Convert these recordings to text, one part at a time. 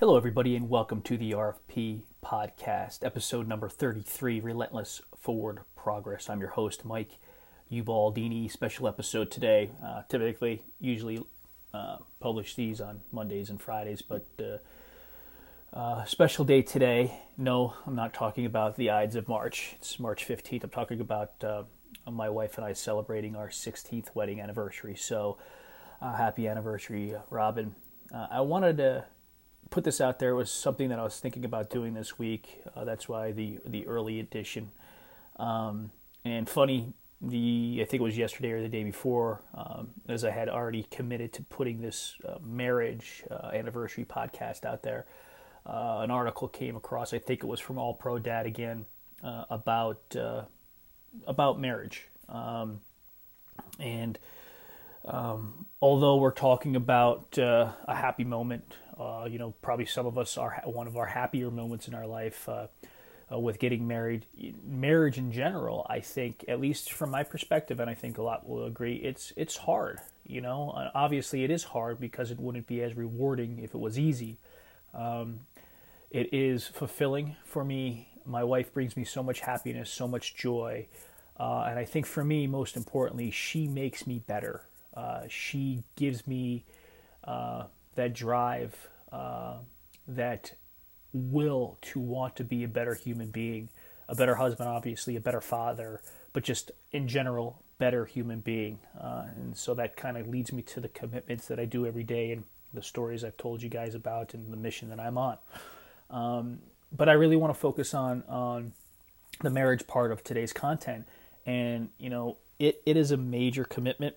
Hello, everybody, and welcome to the RFP podcast, episode number 33 Relentless Forward Progress. I'm your host, Mike Ubaldini. Special episode today. Uh, typically, usually uh, publish these on Mondays and Fridays, but uh, uh, special day today. No, I'm not talking about the Ides of March. It's March 15th. I'm talking about uh, my wife and I celebrating our 16th wedding anniversary. So, uh, happy anniversary, Robin. I wanted to put this out there. It was something that I was thinking about doing this week. Uh, that's why the the early edition. Um, and funny, the I think it was yesterday or the day before, um, as I had already committed to putting this uh, marriage uh, anniversary podcast out there. Uh, an article came across. I think it was from All Pro Dad again uh, about uh, about marriage. Um, and um, although we're talking about a happy moment uh, you know, probably some of us are one of our happier moments in our life uh, uh, with getting married. Marriage in general, I think, at least from my perspective, and I think a lot will agree, it's it's hard. You know, uh, obviously it is hard because it wouldn't be as rewarding if it was easy. Um, it is fulfilling for me. My wife brings me so much happiness, so much joy, uh, and I think for me, most importantly, she makes me better. Uh, she gives me that drive, uh, that will to want to be a better human being, a better husband, obviously, a better father, but just in general, better human being. Uh, and so that kind of leads me to the commitments that I do every day and the stories I've told you guys about and the mission that I'm on. Um, but I really want to focus on on the marriage part of today's content, and you know, it, it is a major commitment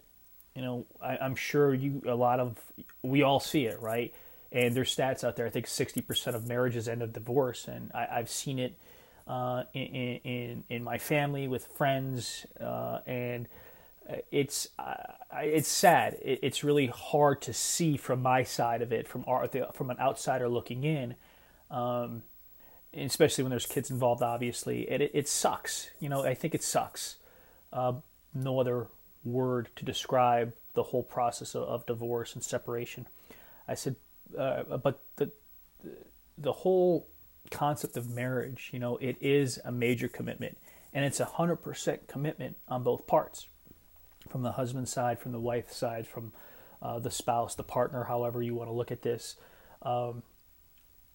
you know, I, am sure you a lot of we all see it, right? And there's stats out there. I think 60% of marriages end in divorce, and I, have seen it uh, in, in, in my family with friends, uh, and it's uh, it's sad. It, it's really hard to see from my side of it, from our, from an outsider looking in. Um, especially when there's kids involved, obviously, it, it, it sucks. You know, I think it sucks. Uh, no other word to describe the whole process of, of divorce and separation. I said, uh, but the the whole concept of marriage, you know, it is a major commitment, and it's a hundred percent commitment on both parts, from the husband side, from the wife side, from uh, the spouse, the partner, however you want to look at this. Um,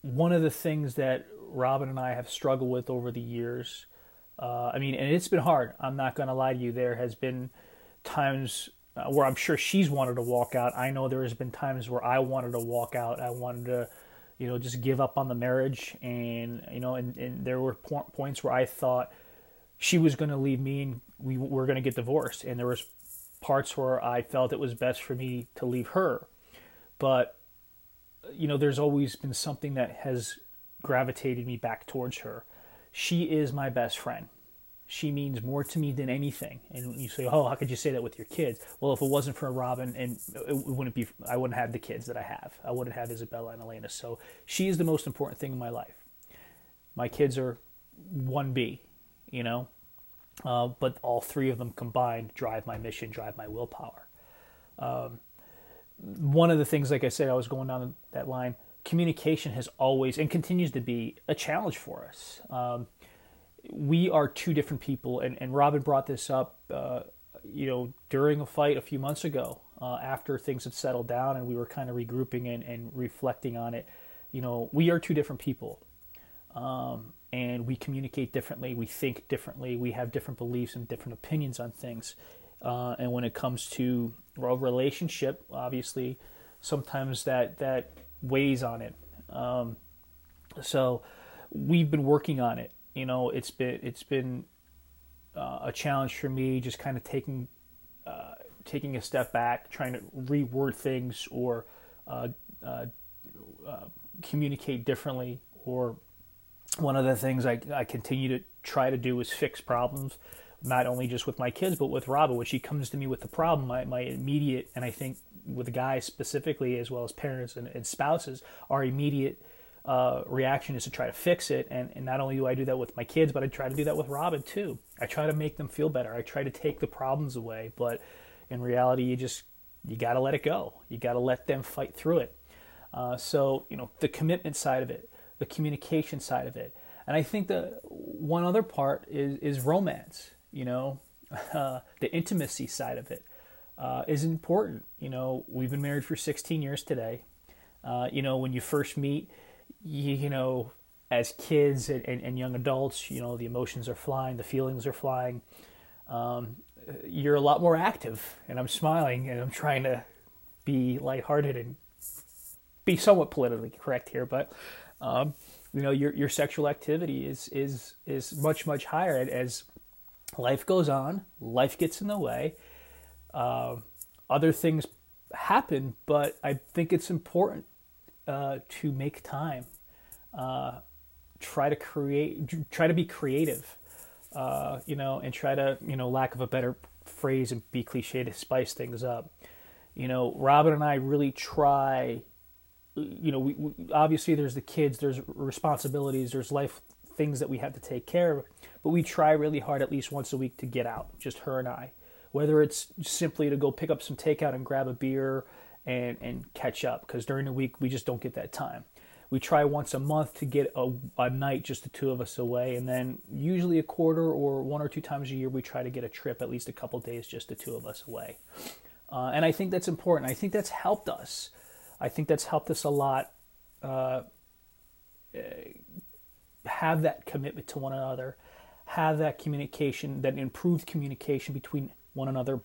one of the things that Robin and I have struggled with over the years, uh, I mean, and it's been hard. I'm not going to lie to you. There has been times uh, where I'm sure she's wanted to walk out. I know there has been times where I wanted to walk out. I wanted to, you know, just give up on the marriage, and you know, and, and there were po- points where I thought she was going to leave me and we were going to get divorced, and there was parts where I felt it was best for me to leave her, but you know, there's always been something that has gravitated me back towards her. She is my best friend she means more to me than anything. And you say, oh, how could you say that with your kids? Well, if it wasn't for Robin, and it wouldn't be, I wouldn't have the kids that I have. I wouldn't have Isabella and Elena. So she is the most important thing in my life. My kids are one B, you know, uh, but all three of them combined drive my mission, drive my willpower. Um, one of the things, like I said, I was going down that line. Communication has always and continues to be a challenge for us. Um, we are two different people, and, and Robin brought this up, uh, you know, during a fight a few months ago, uh, after things had settled down and we were kind of regrouping and, and reflecting on it. You know, we are two different people, um, and we communicate differently, we think differently, we have different beliefs and different opinions on things. Uh, and when it comes to a relationship, obviously, sometimes that that weighs on it. Um, so we've been working on it you know, it's been it's been uh, a challenge for me, just kind of taking uh, taking a step back, trying to reword things or uh, uh, uh, communicate differently. Or one of the things I, I continue to try to do is fix problems, not only just with my kids but with Robin. When she comes to me with the problem, my, my immediate and I think with guys specifically as well as parents and, and spouses, our immediate uh, reaction is to try to fix it. And, and not only do I do that with my kids, but I try to do that with Robin too. I try to make them feel better. I try to take the problems away. But in reality, you just, you got to let it go. You got to let them fight through it. Uh, so you know the commitment side of it, the communication side of it, and I think the one other part is is romance. You know, uh, the intimacy side of it uh, is important. You know, we've been married for 16 years today. Uh, you know, when you first meet, you, know, as kids and, and, and, young adults, you know, the emotions are flying, the feelings are flying. Um, you're a lot more active, and I'm smiling and I'm trying to be lighthearted and be somewhat politically correct here, but um, you know, your your sexual activity is is is much much higher as life goes on. Life gets in the way. Uh, other things happen, but I think it's important uh, to make time. Uh, try to create, try to be creative, uh, you know, and try to, you know, lack of a better phrase and be cliche to spice things up. You know, Robin and I really try. You know, we, we obviously there's the kids, there's responsibilities, there's life things that we have to take care of, but we try really hard at least once a week to get out, just her and I. Whether it's simply to go pick up some takeout and grab a beer and and catch up, because during the week we just don't get that time we try once a month to get a, a night just the two of us away. And then usually a quarter or one or two times a year we try to get a trip at least a couple days just the two of us away. Uh, and i think that's important. I think that's helped us. I think that's helped us a lot uh, have that commitment to one another have that communication that improved communication between one another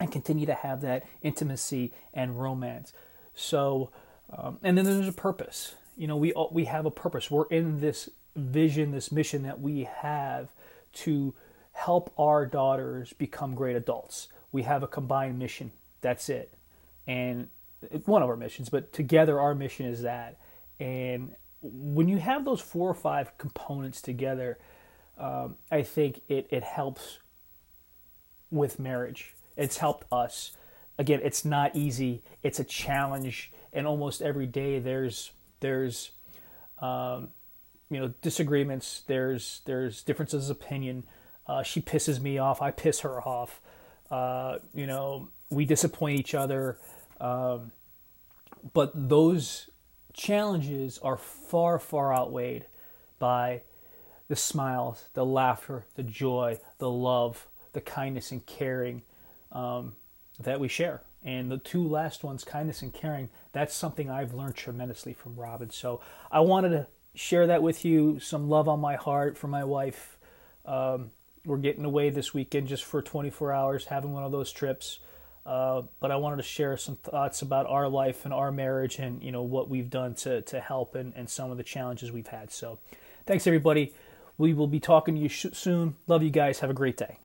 and continue to have that intimacy and romance. So um, and then there's a purpose you know we we have a purpose. We're in this vision this mission that we have to help our daughters become great adults. We have a combined mission. That's it. And one of our missions but together our mission is that. And when you have those four or five components together um, i think it, it helps with marriage. It's helped us. Again it's not easy. It's a challenge. And almost every day there's there's um, you know disagreements there's there's differences of opinion. Uh, she pisses me off i piss her off. Uh, you know we disappoint each other. Um, but those challenges are far far outweighed by the smiles the laughter the joy the love the kindness and caring um, that we share and the two last ones, kindness and caring, that's something I've learned tremendously from Robin. So I wanted to share that with you. Some love on my heart for my wife. Um, we're getting away this weekend just for 24 hours, having one of those trips. Uh, but I wanted to share some thoughts about our life and our marriage and you know what we've done to to help and, and some of the challenges we've had. So thanks everybody. We will be talking to you soon. Love you guys. Have a great day.